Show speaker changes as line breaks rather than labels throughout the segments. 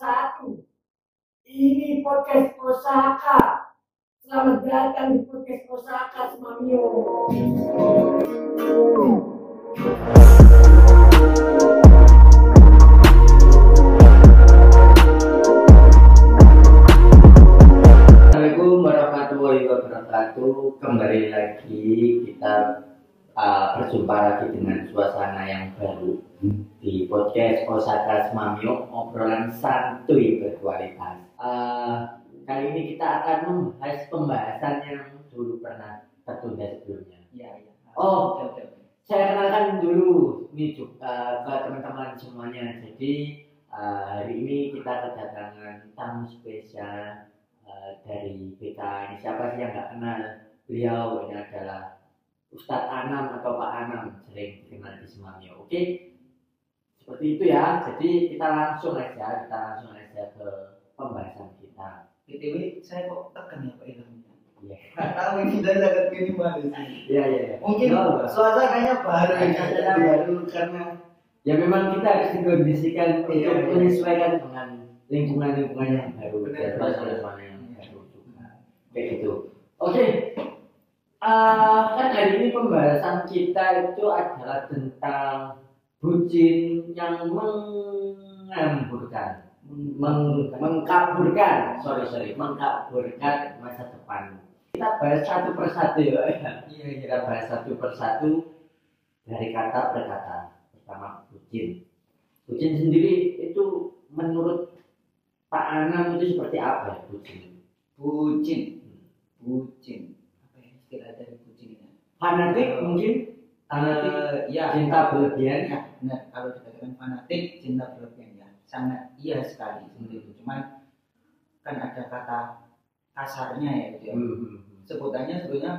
satu. Ini podcast Osaka. Selamat datang di podcast Osaka Semamio.
Assalamualaikum warahmatullahi wabarakatuh. Kembali lagi kita uh, berjumpa lagi dengan suasana yang baru di podcast Osaka Semamio obrolan santuy berkualitas. Uh, kali ini kita akan membahas pembahasan yang dulu pernah tertunda sebelumnya.
Iya, iya.
Oh.
oke, oke, oke.
Saya kenalkan dulu nih Cuk, uh, ke teman-teman semuanya. Jadi uh, hari ini kita kedatangan tamu spesial uh, dari BK. Ini siapa sih yang nggak kenal? Beliau ini adalah Ustadz Anam atau Pak Anam sering dikenal di Semamio. Oke, seperti itu ya. Jadi kita langsung aja, kita langsung aja ke pembahasan kita.
BTW saya kok tekan ya Pak Ilham.
Iya.
Tahu ini dari sangat minimalis.
Iya iya. iya.
Mungkin
Nggak apa-apa.
suasananya baru, ya, suasana
Iya.
baru karena
ya memang kita harus dikondisikan
Iya,
untuk
iya.
menyesuaikan dengan lingkungan-lingkungan yang baru
Benar,
suasana yang baru juga kayak gitu oke Eh, kan hari ini pembahasan kita itu adalah tentang bucin yang mengamburkan meng- mengkaburkan. Sorry sorry mengkaburkan masa depan. Kita bahas satu persatu ya.
Iya.
kita bahas satu persatu dari kata per kata. Pertama bucin. Bucin sendiri itu menurut Pak Anam itu seperti apa ya bucin?
Bucin, bucin. Istilah dari bucin ini?
fanatik
Eh,
mungkin fanatik
Eh, ya.
cinta berlebihan
Ya, benar. Kalau dikatakan fanatik, cinta berlebihan ya. Sangat iya sekali seperti itu. Cuman kan ada kata kasarnya ya gitu ya.
Hmm.
Sebutannya sebetulnya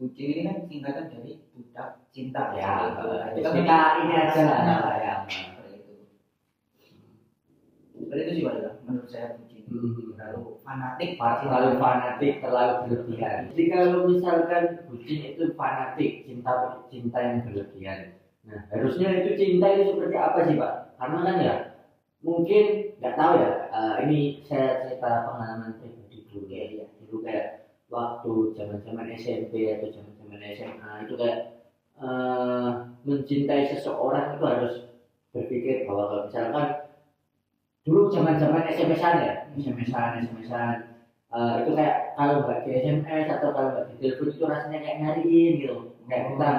bucin ini kan singkatan dari budak cinta
ya kita, ini aja lah ya
seperti itu seperti itu sih Pak menurut saya Terlalu fanatik
terlalu fanatik terlalu berlebihan. Jadi kalau misalkan bucin itu fanatik cinta cinta yang berlebihan. Nah harusnya itu cinta itu seperti apa sih pak? Karena kan ya mungkin nggak tahu ya eh, ini saya cerita pengalaman pribadi dulu ya ya. Dulu kayak waktu zaman zaman SMP atau zaman zaman SMA itu kayak eh, mencintai seseorang itu harus berpikir bahwa kalau misalkan dulu zaman zaman SMS-an ya SMS-an SMS-an Eh, itu kayak kalau nggak di SMS atau kalau nggak di telepon itu rasanya kayak nyariin gitu kayak kita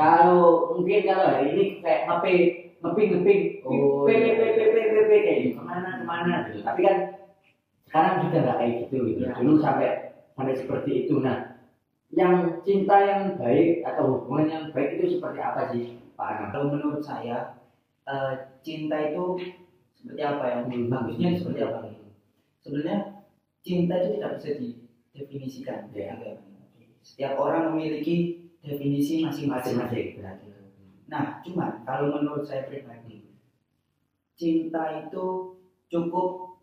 kalau mungkin kalau hari ini kayak ngepe ngepi ngepi
Oh,
p p
iya.
p p p p p kayak gitu. Ke mana ke mana? Gitu tapi kan sekarang sudah nggak kayak gitu gitu.
Iya.
dulu sampai sampai seperti itu. Nah yang cinta yang baik atau hubungan yang baik itu seperti apa sih Pak Anam?
kalau menurut saya eh, cinta itu seperti apa ya
Hmm.
bagusnya seperti apa nih sebenarnya cinta itu tidak bisa didefinisikan. Ya. setiap orang memiliki definisi masing-masing. Nah cuman kalau menurut saya pribadi cinta itu cukup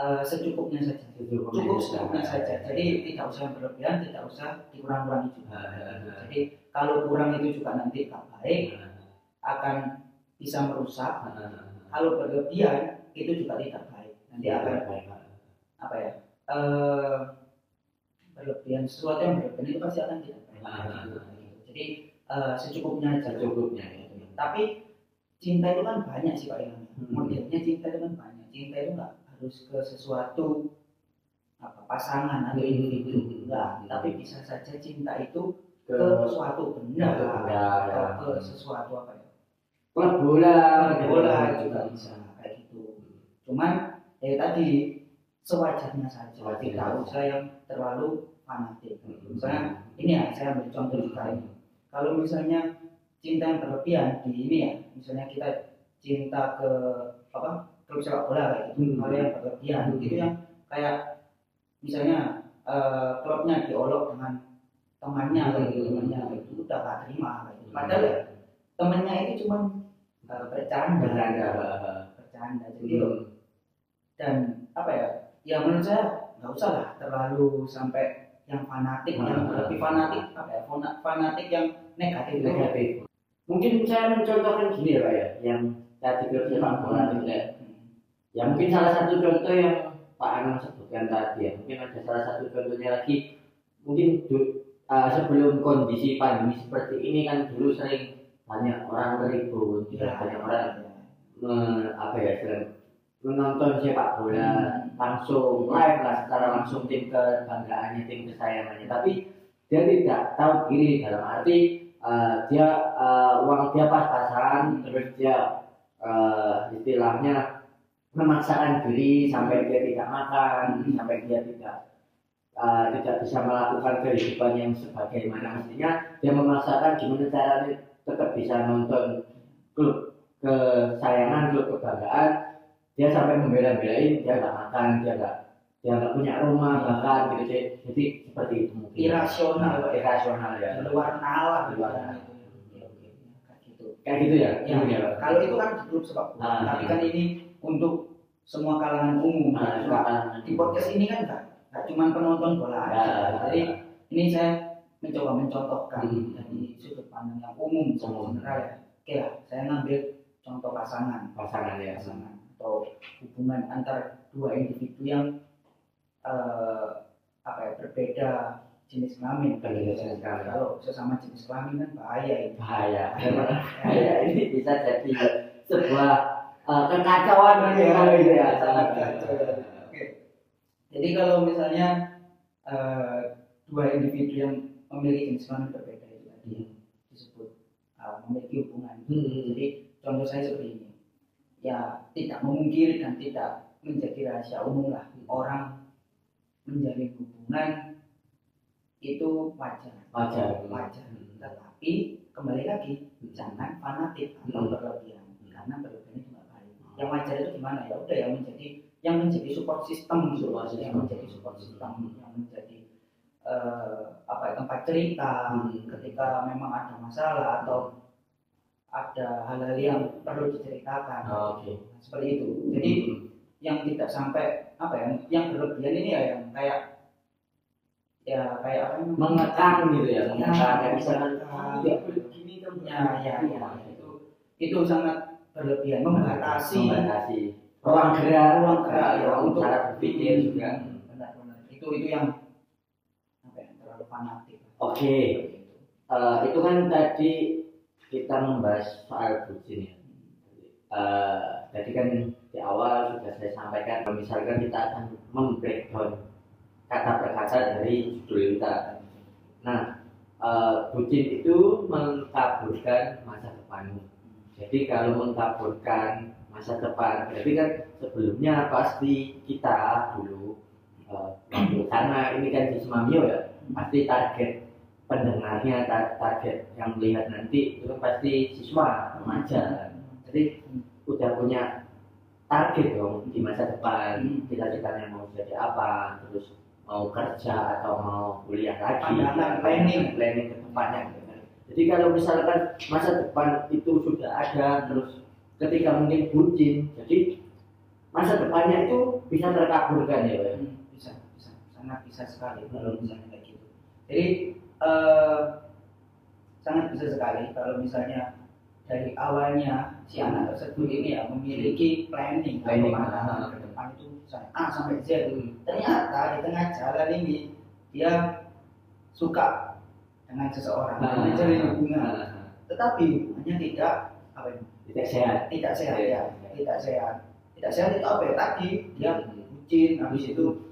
eh, secukupnya saja. Cukup secukupnya saja. Jadi tidak usah yang berlebihan tidak usah dikurang-kurangi juga.
Ah,
jadi kalau kurang itu juga nanti tak baik akan bisa merusak kalau berlebihan itu juga tidak baik nanti
Iya,
akan apa ya eh berlebihan sesuatu yang berlebihan itu pasti akan tidak baik
Ah.
jadi eh, secukupnya aja
secukupnya ya.
tapi cinta itu kan banyak sih pak Ilham
Hmm.
modelnya cinta itu kan banyak cinta itu nggak harus ke sesuatu apa pasangan atau
Hmm.
individu enggak
Hmm.
tapi bisa saja cinta itu
ke
ke suatu benda
benda, ya.
ke sesuatu apa ya
klub bola
Klub bola juga bisa kayak gitu cuman ya tadi sewajarnya saja
Sewajarnya
tidak usah yang terlalu fanatik
Hmm.
misalnya ini ya saya ambil contoh juga ini kalau misalnya cinta yang berlebihan di ini ya misalnya kita cinta ke apa klub sepak bola kayak gitu
Hmm.
hal yang berlebihan
Hmm.
itu yang kayak misalnya eh, klubnya diolok dengan temannya kayak gitu
Hmm.
temannya gitu udah gak terima kayak gitu. padahal ya, temannya itu cuma eh, bercanda.
Bercanda.
Bercanda jadi
Hmm.
dan apa ya? Ya menurut saya nggak usah lah terlalu sampai yang fanatik yang
Ah.
berlebih fanatik apa ya? Fana- fanatik yang negatif itu.
Negatif. Mungkin saya mencontohkan gini ya pak ya yang tadi itu kayak
Hmm.
ya mungkin salah satu contoh yang Pak Anam sebutkan tadi ya. Mungkin ada salah satu contohnya lagi. Mungkin uh, sebelum kondisi pandemi seperti ini kan dulu sering banyak orang beribun
Iya.
banyak orang me- apa ya istilahnya, menonton sepak bola langsung live lah secara langsung tim kebanggaannya tim kesayangannya. Tapi dia tidak tahu diri dalam arti uh, dia uh, uang dia pas-pasan terus dia uh, istilahnya memaksakan diri sampai dia tidak makan sampai dia tidak uh, tidak bisa melakukan kehidupan yang sebagaimana mestinya dia memaksakan gimana caranya tetap bisa nonton klub kesayangan klub kebanggaan dia sampai membela-belain dia nggak makan dia nggak dia nggak punya rumah bahkan gitu sih jadi seperti itu mungkin
Irasional, Pak.
irasional ya
luar nalar
luar nalar.
Kayak gitu.
kayak gitu ya
Ya,
ya,
kalau itu kan di grup sepak bola,
Ah,
tapi
ah.
kan ini untuk semua kalangan umum.
Nah,
Nah,
sekarang
di podcast ini kan nggak nggak cuma penonton bola
Ya,
aja. Jadi ini saya mencoba mencontohkan
Hmm.
dari sudut pandang yang umum,
Umum.
general ya. Oke lah, saya ngambil contoh pasangan,
pasangan ya
pasangan atau hubungan antar dua individu yang eh, apa ya berbeda jenis kelamin.
Berbeda jenis kelamin.
Kalau sesama jenis kelamin kan bahaya ini.
bahaya bahaya ini bisa jadi sebuah uh, kekacauan
Iya,
kalau itu ya
sangat kacau. Oke. Jadi kalau misalnya eh, dua individu yang memiliki jenis kelamin berbeda itu tadi yang disebut eh, memiliki hubungan.
Hmm.
Jadi contoh saya seperti ini. Ya tidak memungkiri dan tidak menjadi rahasia umum lah orang menjalin hubungan itu wajar.
wajar
Wajar.
Hmm.
Tetapi kembali lagi jangan fanatik atau
Hmm.
berlebihan karena berlebihan itu nggak baik. Yang wajar itu gimana ya? Udah yang menjadi yang menjadi support system
Support system.
yang menjadi support system, yang menjadi eh, apa ya, tempat cerita
Hmm.
ketika memang ada masalah atau ada hal-hal yang perlu diceritakan.
oke
Seperti itu. Jadi yang tidak sampai apa ya? Yang berlebihan ini ya yang kayak ya kayak apa
mengekang gitu ya mengekang
Ya,
misalkan
mengekang.
"Ah, nggak boleh begini kamu
Ya, ya, ya. Itu itu sangat berlebihan membatasi
membatasi ruang gerak
Ruang gerak, ya,
ruang
untuk-
cara berpikir juga
benar-benar itu itu yang ya
oke. Eh, itu kan tadi kita membahas soal bucin ya. Eh, tadi kan di awal sudah saya sampaikan misalkan kita akan membreakdown kata per kata dari judul kita. Nah eh, bucin itu mengkaburkan masa depanmu. Jadi kalau mengkaburkan masa depan berarti kan sebelumnya pasti kita dulu waktu- karena ini kan di Semamio ya pasti target pendengarnya tar- target yang melihat nanti itu kan pasti siswa remaja jadi udah punya target dong di masa depan
Hmm.
cita-citanya mau jadi apa terus mau kerja atau mau kuliah lagi
Pandangan, planning.
planning ke depannya gitu kan. jadi kalau misalkan masa depan itu sudah ada terus ketika mungkin bucin jadi masa depannya itu bisa terkaburkan ya Pak?
Hmm, bisa bisa sangat bisa sekali kalau misalnya. Jadi eh, sangat bisa sekali kalau misalnya dari awalnya si anak tersebut ini ya memiliki planning
Planning,
ke depan itu misalnya A sampai Z
Hmm.
ternyata di tengah jalan ini dia suka dengan seseorang
Nah,
menjalin hubungan
nah,
tetapi hubungannya tidak apa ini?
Tidak sehat.
Tidak sehat ya.
Iya.
tidak sehat. Tidak sehat itu apa ya? Tadi dia
Hmm.
bucin habis itu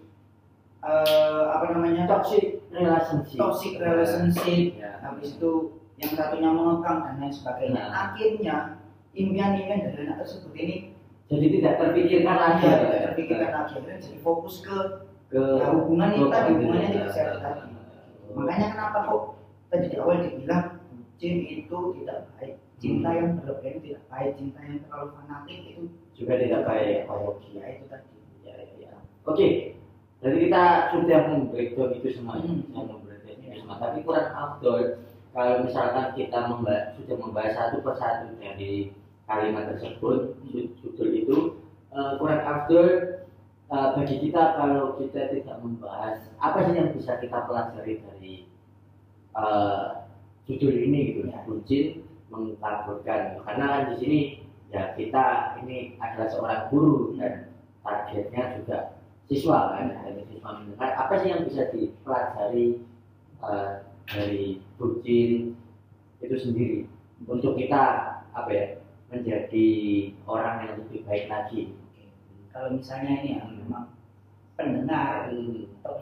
eh, apa namanya?
Toxic relationship.
Toxic relationship.
Ya.
habis itu yang satunya mengekang dan lain sebagainya.
Nah.
akhirnya impian-impian dari anak tersebut ini
jadi tidak terpikirkan lagi.
dia tidak terpikirkan lagi. Akhirnya jadi fokus ke
ke
ya, hubungan itu tadi hubungannya
Ya.
tidak sehat tadi makanya kenapa kok tadi di awal dibilang bucin itu tidak baik cinta yang berlebihan itu tidak baik cinta yang terlalu fanatik itu
juga tidak baik.
oh ya itu tadi.
Ya, ya, ya. oke jadi kita sudah membreakdown itu semua
Hmm.
sudah membreakdown itu semua. Tapi kurang outdoor kalau misalkan kita membahas, sudah membahas satu persatu dari kalimat tersebut ju- judul itu eh, kurang outdoor eh, bagi kita kalau kita tidak membahas apa sih yang bisa kita pelajari dari eh, judul ini gitu
Ya.
bucin mengkaburkan karena kan di sini ya kita ini adalah seorang guru dan targetnya juga siswa kan? Dari siswa mendengar apa sih yang bisa dipelajari eh, dari bucin itu sendiri? Untuk kita apa ya menjadi orang yang lebih baik lagi.
Kalau misalnya ini ya
Hmm.
memang pendengar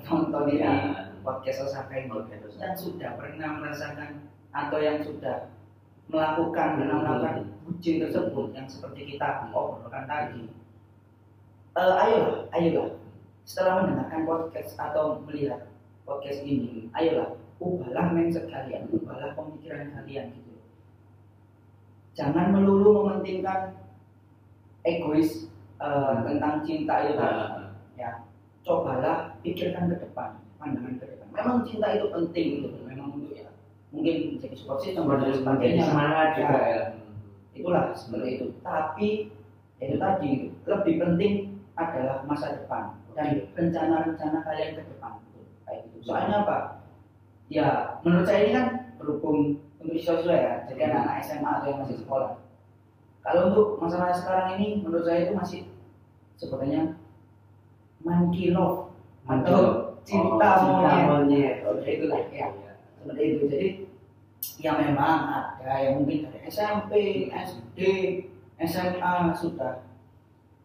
penonton ini
Ya.
podcast Osaka ini yang sudah pernah merasakan atau yang sudah melakukan pernah melakukan bucin tersebut yang seperti kita obrolkan tadi. Eh, ayolah ayolah setelah mendengarkan podcast atau melihat podcast ini ayolah ubahlah mindset kalian ubahlah pemikiran kalian gitu. Jangan melulu mementingkan egois eh, tentang cinta itu. Tadi
Nah,
ya cobalah pikirkan ke depan pandangan ke depan. Memang cinta itu penting gitu memang untuk ya mungkin menjadi support system dan sebagainya.
semangat juga ya.
Itulah seperti itu. Tapi itu tadi lebih penting adalah masa depan dan rencana-rencana kalian ke depan. Kayak gitu soalnya apa? Ya menurut saya ini kan berhubung untuk siswa ya jadi anak-anak SMA atau yang masih sekolah. Kalau untuk masalah sekarang ini menurut saya itu masih sebenarnya monkey love atau cinta
Oh, cinta
monyet.
monyet
Seperti itulah ya. Seperti itu. Jadi ya memang ada yang mungkin dari SMP SD SMA sudah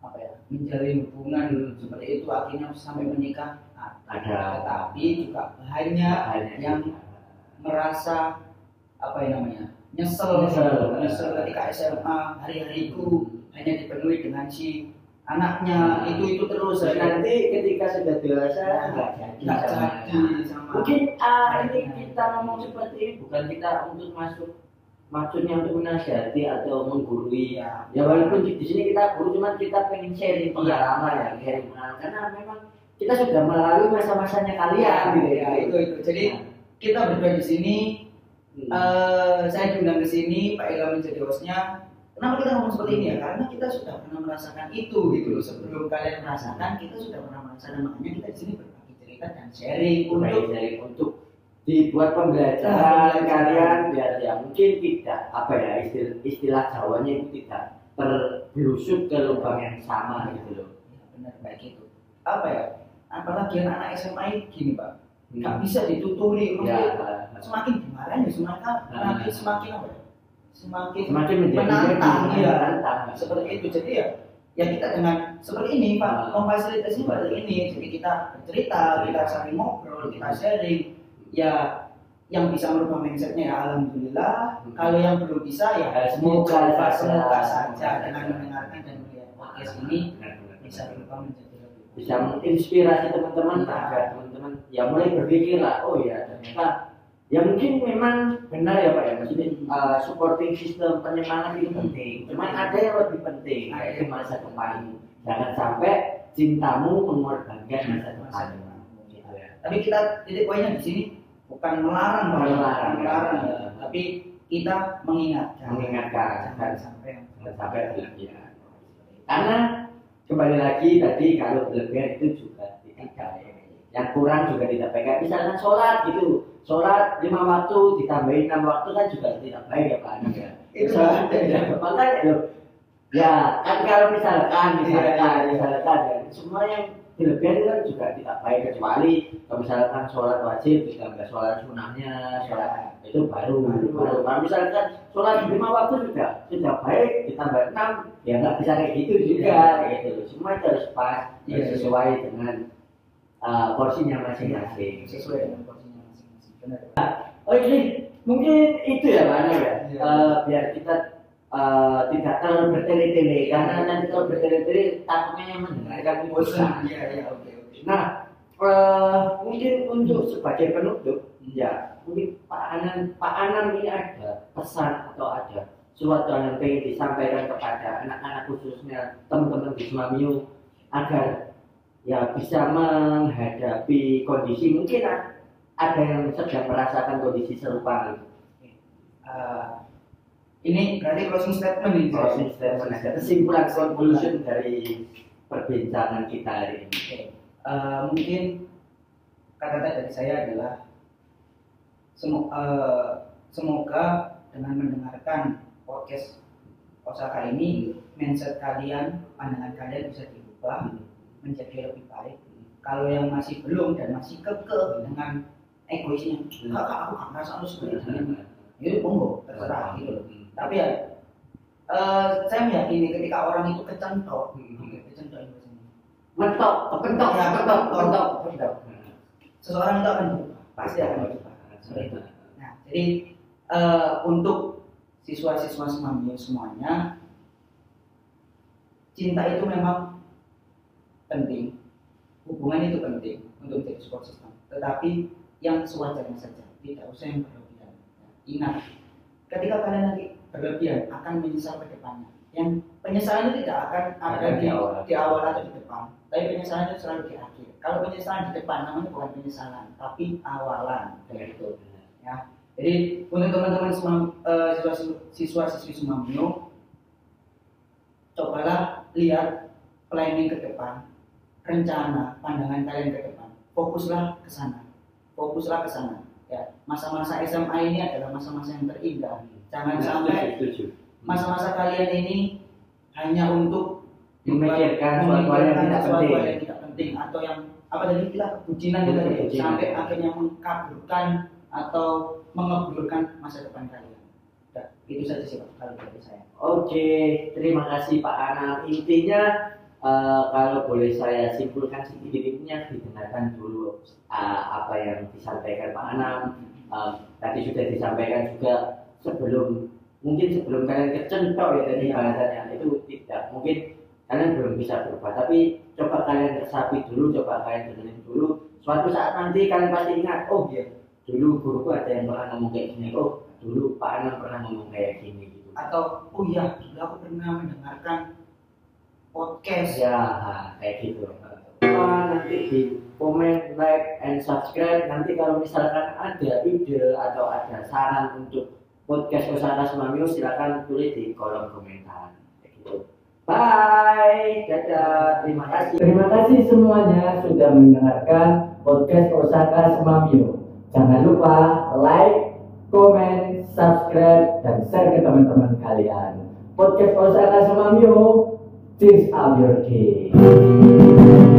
apa ya menjalin hubungan seperti itu akhirnya sampai menikah.
Ada.
tetapi juga banyak
Banyak.
yang merasa apa ya namanya nyesel.
Nyesel.
nyesel ketika SMA hari-hariku hanya dipenuhi dengan si anaknya. Itu itu terus.
Dan nanti ketika sudah dewasa nggak jadi sama
sama
mungkin ah, ini kita ngomong seperti ini bukan kita untuk masuk maksudnya untuk menasihati atau menggurui
ya.
Ya walaupun di, di sini kita guru cuman kita pengen sharing pengalaman ya sharing pengalaman. Karena memang kita sudah melalui masa-masanya kalian gitu
ya. itu itu. Jadi kita berdua di sini
Hmm.
eh saya diundang ke sini Pak Ilham menjadi hostnya. Kenapa kita ngomong seperti ini ya? Karena kita sudah pernah merasakan itu gitu loh. Sebelum kalian merasakan kita sudah pernah merasakan. Makanya kita di sini berbagi cerita dan sharing
untuk
untuk
dibuat pembelajaran kalian biar ya mungkin tidak apa ya istilah, istilah Jawanya itu tidak terbelusuk ke lubang yang sama gitu loh.
Ya, benar baik itu apa ya apalagi anak SMA ini gini Pak. Nggak
Hmm.
bisa dituturi
ya
maksudnya semakin dimarahin ya semakin nanti semakin apa ya semakin
semakin
menantang ya seperti itu jadi ya ya kita dengan seperti ini pak
Ah.
memfasilitasi seperti ini. Jadi kita bercerita kita saling ngobrol kita sharing ya yang bisa merubah mindsetnya ya alhamdulillah.
Hmm.
kalau yang belum bisa ya
Ya, semoga saja.
semoga saja dengan mendengarkan dan melihat podcast ini bisa berubah menjadi lebih
bisa menginspirasi teman-teman
Iya.
agar teman-teman ya mulai berpikir lah oh ya ternyata ya mungkin memang benar ya pak ya. Maksudnya uh, supporting system penyemangat itu penting. Cuman ada yang lebih penting yaitu masa depan. Jangan sampai cintamu mengorbankan masa depan. gitu ya.
Tapi kita titik poinnya di sini bukan melarang.
Melarang,
bukan melarang
ya.
ya. tapi kita mengingatkan
mengingatkan
jangan sampai
jangan sampai berlebihan karena kembali lagi tadi kalau berlebihan itu juga tidak baik yang kurang juga tidak baik misalkan sholat gitu sholat lima waktu ditambahin enam waktu kan juga tidak baik ya pak Andi, ya
Itu ya.
makanya loh ya kan kalau misalkan misalkan
Iya, iya.
misalkan ya semua yang berlebihan itu kan juga tidak baik kecuali kalau misalkan sholat wajib ditambah sholat sunnahnya sholat itu baru
Baru.
kalau misalkan sholat lima waktu sudah sudah baik ditambah enam ya nggak bisa kayak gitu juga
Iya.
gitu semua itu harus pas
Iya,
harus sesuai dengan uh, porsinya masing-masing
sesuai dengan porsinya masing-masing benar
oh ini mungkin itu ya Anam ya
Iya.
Uh, biar kita uh, tidak terlalu bertele-tele karena nanti kalau bertele-tele takutnya yang mendengarkan bosan
iya iya oke oke
Nah, eh, mungkin untuk sebagai penutup, ya mungkin Pak Anam, Pak Anam ini ada pesan atau ada sesuatu yang ingin disampaikan kepada anak-anak khususnya teman-teman di Semamiu agar ya bisa menghadapi kondisi mungkin ada yang sedang merasakan kondisi serupa gitu.
Eh, ini berarti closing statement ini
Closing statement, ada kesimpulan conclusion dari perbincangan kita hari ini.
Oke. Eh, mungkin kata-kata dari saya adalah semo- eh, semoga dengan mendengarkan podcast Osaka ini mindset kalian, pandangan kalian bisa diubah menjadi lebih baik kalau yang masih belum dan masih kekeh dengan egoisnya kakak aku gak merasa harus seperti ini itu monggo terserah gitu loh tapi ya eh, saya meyakini ketika orang itu kecentok kecentok itu
mentok kepentok
Ya,
kepentok
kepentok.
kepentok
seseorang itu akan berubah pasti akan berubah. Seperti itu nah jadi eh, untuk siswa-siswa semuanya semuanya cinta itu memang penting. Hubungan itu penting untuk menjadi support system. Tetapi yang sewajarnya saja tidak usah yang berlebihan. Ingat ketika kalian nanti berlebihan akan menyesal ke depannya. Yang penyesalan itu tidak akan ada di,
di awal.
atau di depan. Tapi penyesalan itu selalu di akhir. Kalau penyesalan di depan namanya bukan penyesalan tapi awalan. Kayak gitu. Ya. Jadi untuk teman-teman semua eh, siswa siswa siswi Sumamio cobalah lihat planning ke depan rencana pandangan kalian ke depan. Fokuslah ke sana. Fokuslah ke sana ya masa-masa SMA ini adalah masa-masa yang terindah jangan sampai
setuju
masa-masa kalian ini hanya untuk
Memikirkan suatu hal yang tidak penting.
hal yang tidak penting atau yang apa tadi kita kebucinan itu tadi
Kebucinan.
sampai akhirnya mengkaburkan atau mengeblurkan masa depan kalian. Nah, itu saja sih Pak kalau dari saya.
Oke, terima kasih Pak Anam. Intinya eh, kalau boleh saya simpulkan sedikit-sedikitnya didengarkan dulu eh, apa yang disampaikan Pak Anam. Eh, tadi sudah disampaikan juga sebelum mungkin sebelum kalian kecentok ya tadi
Iya.
bahasanya itu tidak mungkin kalian belum bisa berubah tapi coba kalian resapi dulu coba kalian dengerin dulu suatu saat nanti kalian pasti ingat oh
Iya.
dulu guruku ada yang pernah ngomong kayak gini oh dulu Pak Anam pernah ngomong kayak gini gitu
Atau oh iya, dulu aku pernah mendengarkan podcast.
Ya kayak gitu. Wah, nanti di komen like and subscribe. Nanti kalau misalkan ada ide atau ada saran untuk podcast Osaka Semamio silakan tulis di kolom komentar. Kayak gitu. Bye. Dadah. Terima kasih.
Terima kasih semuanya sudah mendengarkan podcast Osaka Semamio. Jangan lupa like, komen, subscribe, dan share ke teman-teman kalian. Podcast Osaka Semamio, These are your keys.